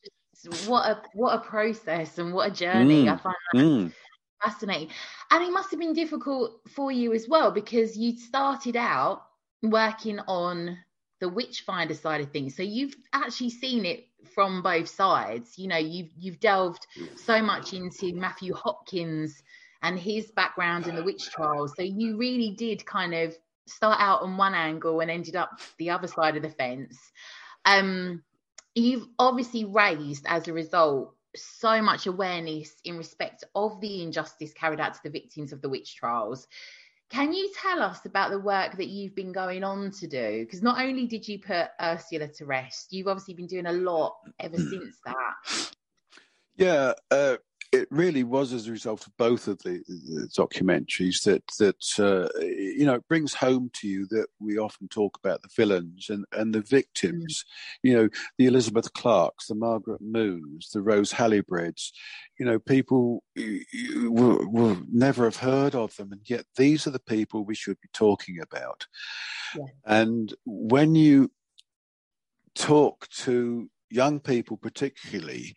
Speaker 1: what a what a process and what a journey.
Speaker 3: Mm.
Speaker 1: I find that
Speaker 3: Mm.
Speaker 1: fascinating. And it must have been difficult for you as well because you started out working on the witchfinder side of things. So you've actually seen it from both sides. You know, you've you've delved so much into Matthew Hopkins and his background in the witch trials. So you really did kind of start out on one angle and ended up the other side of the fence. Um, you've obviously raised as a result so much awareness in respect of the injustice carried out to the victims of the witch trials. Can you tell us about the work that you've been going on to do? Because not only did you put Ursula to rest, you've obviously been doing a lot ever since that.
Speaker 3: Yeah, uh, it really was as a result of both of the, the documentaries that that uh, you know it brings home to you that we often talk about the villains and and the victims. You know, the Elizabeth Clarks, the Margaret Moons, the Rose Hallybreads. You know, people will, will never have heard of them, and yet these are the people we should be talking about.
Speaker 1: Yeah.
Speaker 3: And when you talk to young people, particularly,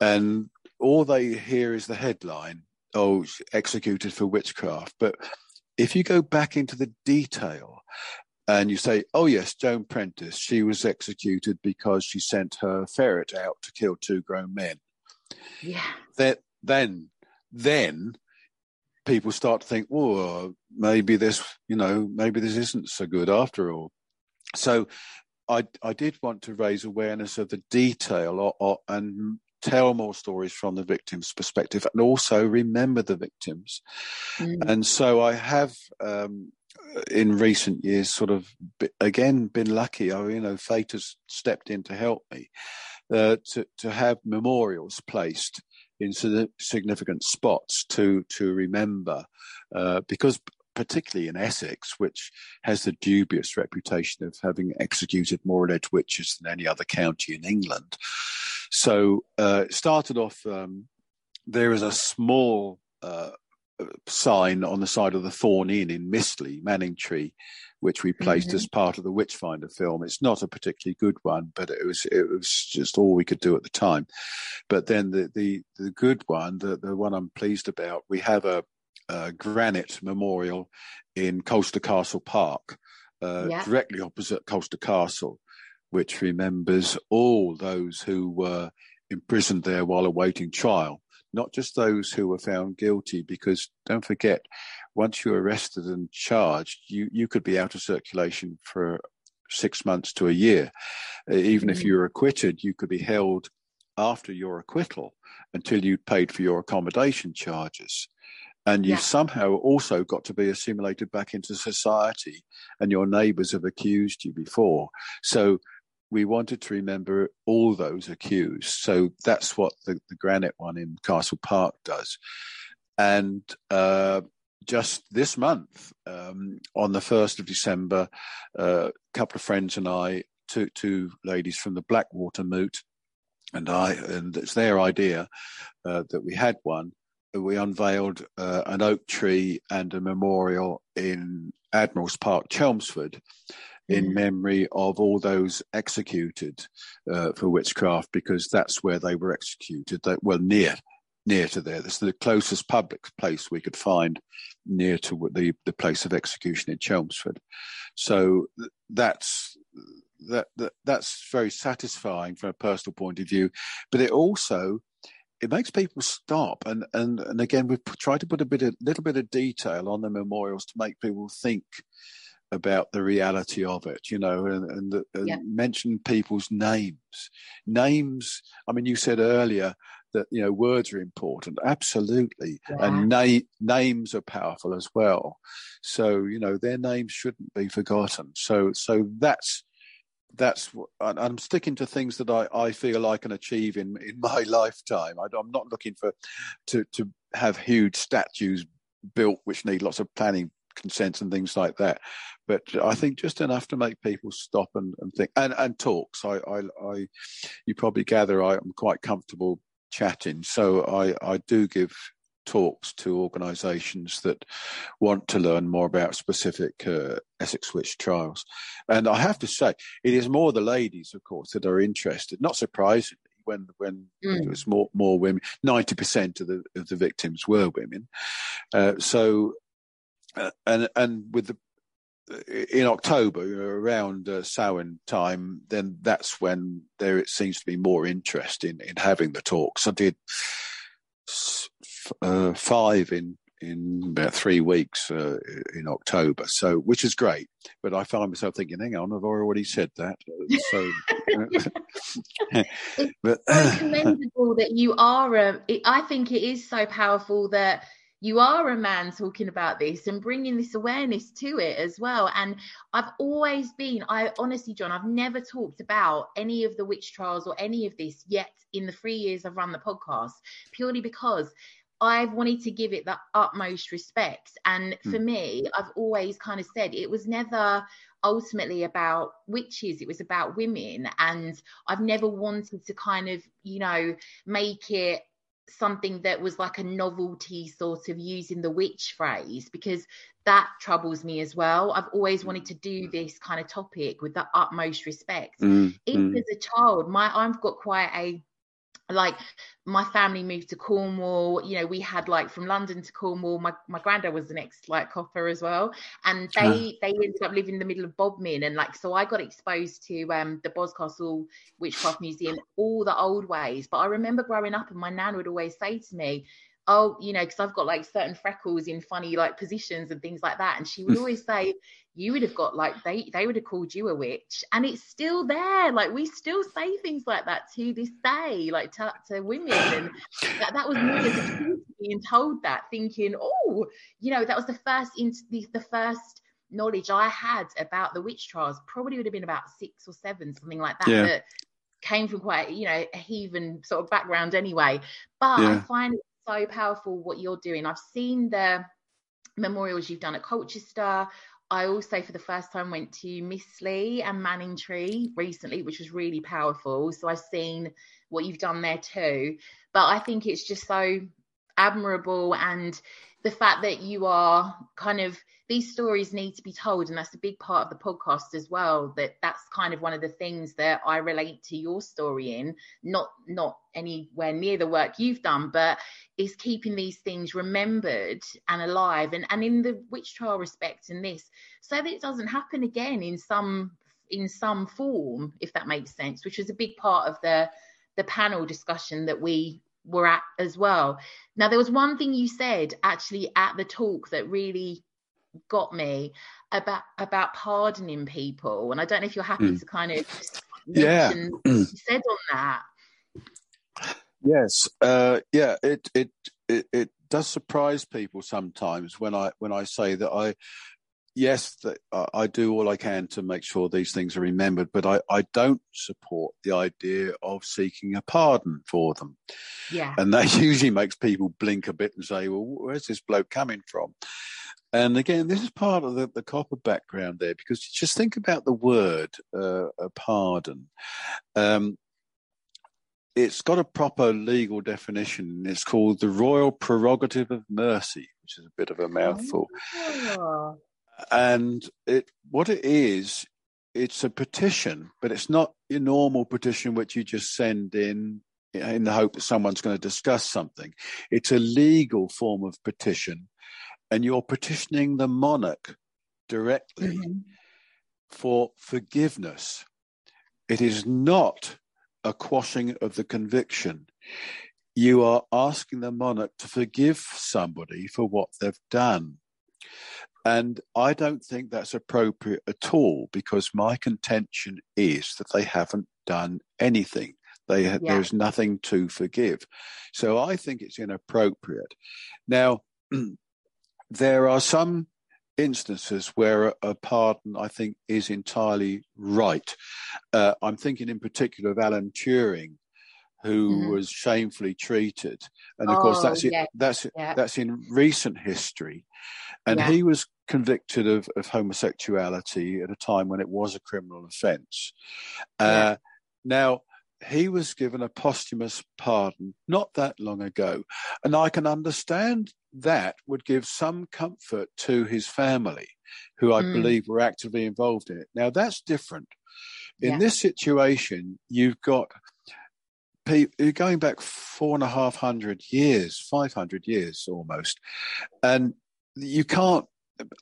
Speaker 3: and all they hear is the headline, oh, executed for witchcraft. But if you go back into the detail and you say, oh, yes, Joan Prentice, she was executed because she sent her ferret out to kill two grown men,
Speaker 1: Yeah.
Speaker 3: that, then, then people start to think, oh, maybe this, you know, maybe this isn't so good after all. So I, I did want to raise awareness of the detail or, or, and tell more stories from the victim's perspective and also remember the victims.
Speaker 1: Mm.
Speaker 3: And so I have, um, in recent years, sort of again been lucky. I, you know, fate has stepped in to help me uh, to to have memorials placed in significant spots to to remember, uh, because particularly in Essex, which has the dubious reputation of having executed more alleged witches than any other county in England. So uh, it started off. Um, there is a small uh, sign on the side of the Thorn Inn in Mistley, Manningtree, which we placed mm-hmm. as part of the Witchfinder film. It's not a particularly good one, but it was it was just all we could do at the time. But then the the the good one, the the one I'm pleased about, we have a, a granite memorial in Colchester Castle Park, uh, yeah. directly opposite Colchester Castle, which remembers all those who were imprisoned there while awaiting trial not just those who were found guilty, because don't forget, once you're arrested and charged, you, you could be out of circulation for six months to a year. Uh, even mm-hmm. if you're acquitted, you could be held after your acquittal until you'd paid for your accommodation charges. And you've yeah. somehow also got to be assimilated back into society, and your neighbors have accused you before. So we wanted to remember all those accused. So that's what the, the granite one in Castle Park does. And uh, just this month, um, on the 1st of December, uh, a couple of friends and I, two, two ladies from the Blackwater Moot, and I, and it's their idea uh, that we had one. We unveiled uh, an oak tree and a memorial in Admiral's Park, Chelmsford in mm. memory of all those executed uh, for witchcraft because that's where they were executed. That well near near to there. This is the closest public place we could find near to the the place of execution in Chelmsford. So that's that, that that's very satisfying from a personal point of view, but it also it makes people stop and and and again we've tried to put a bit a little bit of detail on the memorials to make people think about the reality of it, you know, and, and, and yeah. mention people's names. Names, I mean, you said earlier that, you know, words are important. Absolutely. Yeah. And na- names are powerful as well. So, you know, their names shouldn't be forgotten. So, so that's, that's I'm sticking to things that I, I feel I can achieve in, in my lifetime. I, I'm not looking for to, to have huge statues built which need lots of planning consent and things like that. But I think just enough to make people stop and, and think and, and talks. I, I, I, you probably gather I am quite comfortable chatting, so I, I do give talks to organisations that want to learn more about specific uh, Essex witch trials. And I have to say, it is more the ladies, of course, that are interested. Not surprisingly, when when mm. it was more more women, ninety percent of the of the victims were women. Uh, so uh, and and with the in October around uh, Samhain time, then that's when there it seems to be more interest in in having the talks. I did uh, five in in about three weeks uh, in October, so which is great. But I find myself thinking, hang on, I've already said that. So,
Speaker 1: it's but, so commendable that you are. A, it, I think it is so powerful that you are a man talking about this and bringing this awareness to it as well. And I've always been, I honestly, John, I've never talked about any of the witch trials or any of this yet in the three years I've run the podcast, purely because I've wanted to give it the utmost respect. And for mm. me, I've always kind of said it was never ultimately about witches, it was about women. And I've never wanted to kind of, you know, make it something that was like a novelty sort of using the witch phrase because that troubles me as well. I've always wanted to do this kind of topic with the utmost respect. Mm, even mm. as a child my i've got quite a like my family moved to Cornwall. You know, we had like from London to Cornwall. My my granddad was the next like copper as well, and they they ended up living in the middle of Bodmin, and like so I got exposed to um the Boscastle Witchcraft Museum all the old ways. But I remember growing up, and my nan would always say to me, oh, you know, because I've got like certain freckles in funny like positions and things like that. And she would mm. always say, you would have got like they they would have called you a witch, and it's still there. Like we still say things like that to this day, like to, to women, and that, that was me as a kid being told that, thinking, oh, you know, that was the first in the, the first knowledge I had about the witch trials. Probably would have been about six or seven, something like that. Yeah. That came from quite you know a heathen sort of background anyway. But yeah. I find it so powerful what you're doing. I've seen the memorials you've done at Colchester. I also, for the first time, went to Mistley and Manningtree recently, which was really powerful. So I've seen what you've done there too. But I think it's just so admirable and the fact that you are kind of these stories need to be told and that's a big part of the podcast as well that that's kind of one of the things that i relate to your story in not not anywhere near the work you've done but is keeping these things remembered and alive and and in the witch trial respect in this so that it doesn't happen again in some in some form if that makes sense which is a big part of the the panel discussion that we were at as well. Now, there was one thing you said actually at the talk that really got me about about pardoning people, and I don't know if you're happy mm. to kind of
Speaker 3: yeah
Speaker 1: said on that.
Speaker 3: Yes, uh, yeah, it, it it it does surprise people sometimes when I when I say that I yes, I do all I can to make sure these things are remembered, but I, I don't support the idea of seeking a pardon for them.
Speaker 1: Yeah.
Speaker 3: And that usually makes people blink a bit and say, well, where's this bloke coming from? And again, this is part of the, the copper background there, because just think about the word uh, pardon. Um, it's got a proper legal definition. It's called the royal prerogative of mercy, which is a bit of a mouthful. Oh and it what it is it's a petition but it's not your normal petition which you just send in in the hope that someone's going to discuss something. It's a legal form of petition and you're petitioning the monarch directly mm-hmm. for forgiveness. It is not a quashing of the conviction. You are asking the monarch to forgive somebody for what they've done and I don't think that's appropriate at all because my contention is that they haven't done anything. They, yeah. There's nothing to forgive. So I think it's inappropriate. Now, there are some instances where a, a, pardon, I think, is entirely right. Uh, I'm thinking in particular of Alan Turing, who mm. was shamefully treated, and of oh, course that's yeah. that's yeah. that's in recent history. And yeah. he was convicted of, of homosexuality at a time when it was a criminal offence. Uh. Now, he was given a posthumous pardon not that long ago. And I can understand that would give some comfort to his family, who I mm. believe were actively involved in it. Now, that's different. In this situation, you've got people going back four and a half hundred years, 500 years almost. And you can't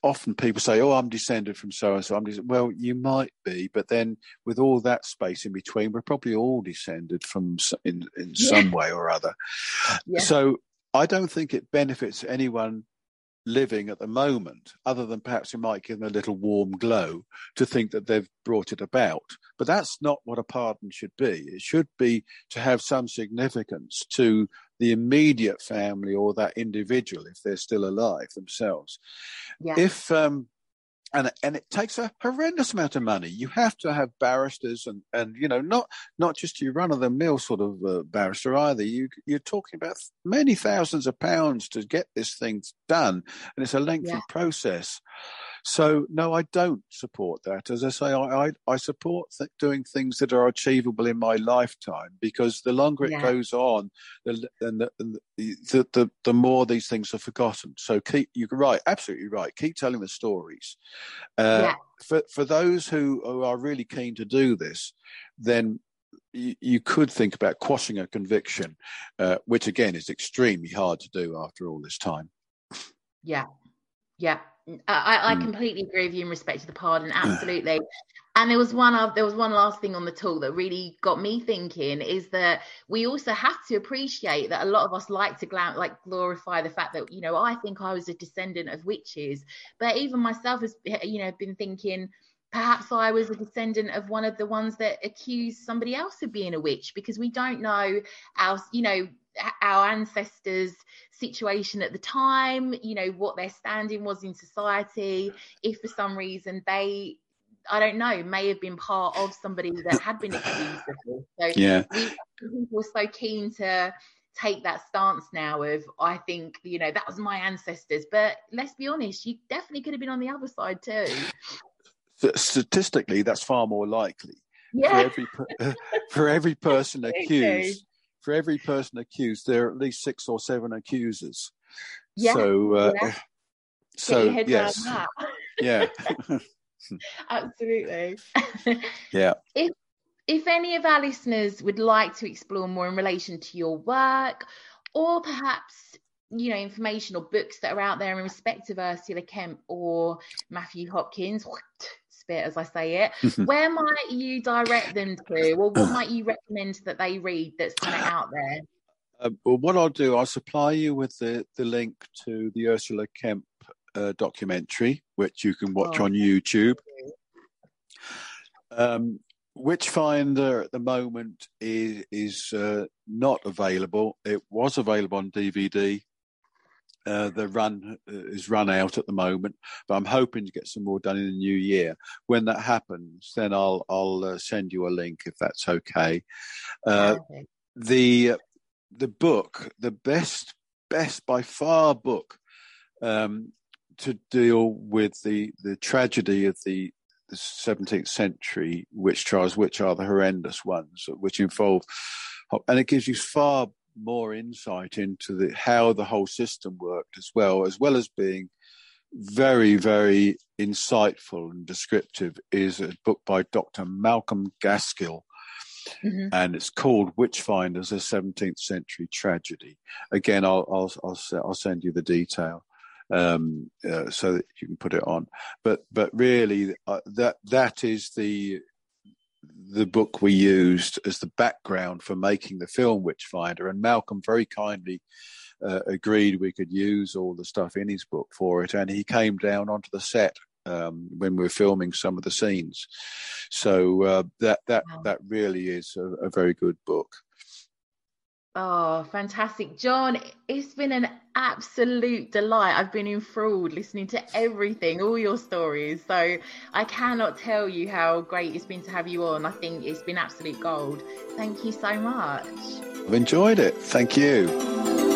Speaker 3: often people say, "Oh, I'm descended from so and so." I'm des-. well, you might be, but then with all that space in between, we're probably all descended from in in yeah. some way or other. Yeah. So I don't think it benefits anyone living at the moment, other than perhaps it might give them a little warm glow to think that they've brought it about. But that's not what a pardon should be. It should be to have some significance to the immediate family or that individual if they're still alive themselves. Yeah. If um, and and it takes a horrendous amount of money. You have to have barristers and and you know not not just your run of the mill sort of uh, barrister either. You you're talking about many thousands of pounds to get this thing done, and it's a lengthy yeah. process. So no, I don't support that. As I say, I I, I support th- doing things that are achievable in my lifetime because the longer it yeah. goes on, the, the, the, the the more these things are forgotten. So keep you're right, absolutely right. Keep telling the stories. Uh, yeah. For for those who, who are really keen to do this, then you, you could think about quashing a conviction, uh, which again is extremely hard to do after all this time.
Speaker 1: Yeah, yeah, I, I mm. completely agree with you in respect to the pardon, absolutely. and there was one of there was one last thing on the talk that really got me thinking is that we also have to appreciate that a lot of us like to glam, like glorify the fact that you know I think I was a descendant of witches, but even myself has you know been thinking perhaps I was a descendant of one of the ones that accused somebody else of being a witch because we don't know our you know our ancestors situation at the time you know what their standing was in society if for some reason they I don't know, may have been part of somebody that had been accused of this. So
Speaker 3: yeah.
Speaker 1: we, were so keen to take that stance now of I think you know that was my ancestors, but let's be honest, you definitely could have been on the other side too.
Speaker 3: Statistically, that's far more likely.
Speaker 1: Yeah.
Speaker 3: For every for every person accused, for every person accused, there are at least six or seven accusers.
Speaker 1: Yeah.
Speaker 3: So, uh,
Speaker 1: yeah.
Speaker 3: so
Speaker 1: Get your head
Speaker 3: yes, yeah.
Speaker 1: Absolutely.
Speaker 3: yeah.
Speaker 1: if if any of our listeners would like to explore more in relation to your work or perhaps you know information or books that are out there in respect of ursula kemp or matthew hopkins spit as i say it where might you direct them to or what might you recommend that they read that's kind of out there
Speaker 3: Uh, well, what I'll do, I'll supply you with the, the link to the Ursula Kemp uh, documentary, which you can watch
Speaker 1: Oh,
Speaker 3: on YouTube. Um, Witchfinder at the moment is is uh, not available. It was available on DVD. Uh, the run uh, is run out at the moment, but I'm hoping to get some more done in the new year. When that happens, then I'll I'll uh, send you a link if that's okay. Uh,
Speaker 1: Perfect.
Speaker 3: the the book, the best best by far book um, to deal with the the tragedy of the the 17th century witch trials, which are the horrendous ones, which involve, and it gives you far more insight into the how the whole system worked as well, as well as being very, very insightful and descriptive. Is a book by Dr. Malcolm Gaskill,
Speaker 1: Mhm.
Speaker 3: and it's called Witchfinders: A 17th Century Tragedy. Again, I'll I'll I'll, I'll send you the detail um, uh, so that you can put it on. But but really, uh, that that is the the book we used as the background for making the film Witchfinder, and Malcolm very kindly. Uh, agreed we could use all the stuff in his book for it, and he came down onto the set um, when we were filming some of the scenes. So uh, that that that really is a, a very good book.
Speaker 1: Oh, fantastic. John, it's been an absolute delight. I've been enthralled listening to everything, all your stories. So I cannot tell you how great it's been to have you on. I think it's been absolute gold. Thank you so much.
Speaker 3: I've enjoyed it. Thank you.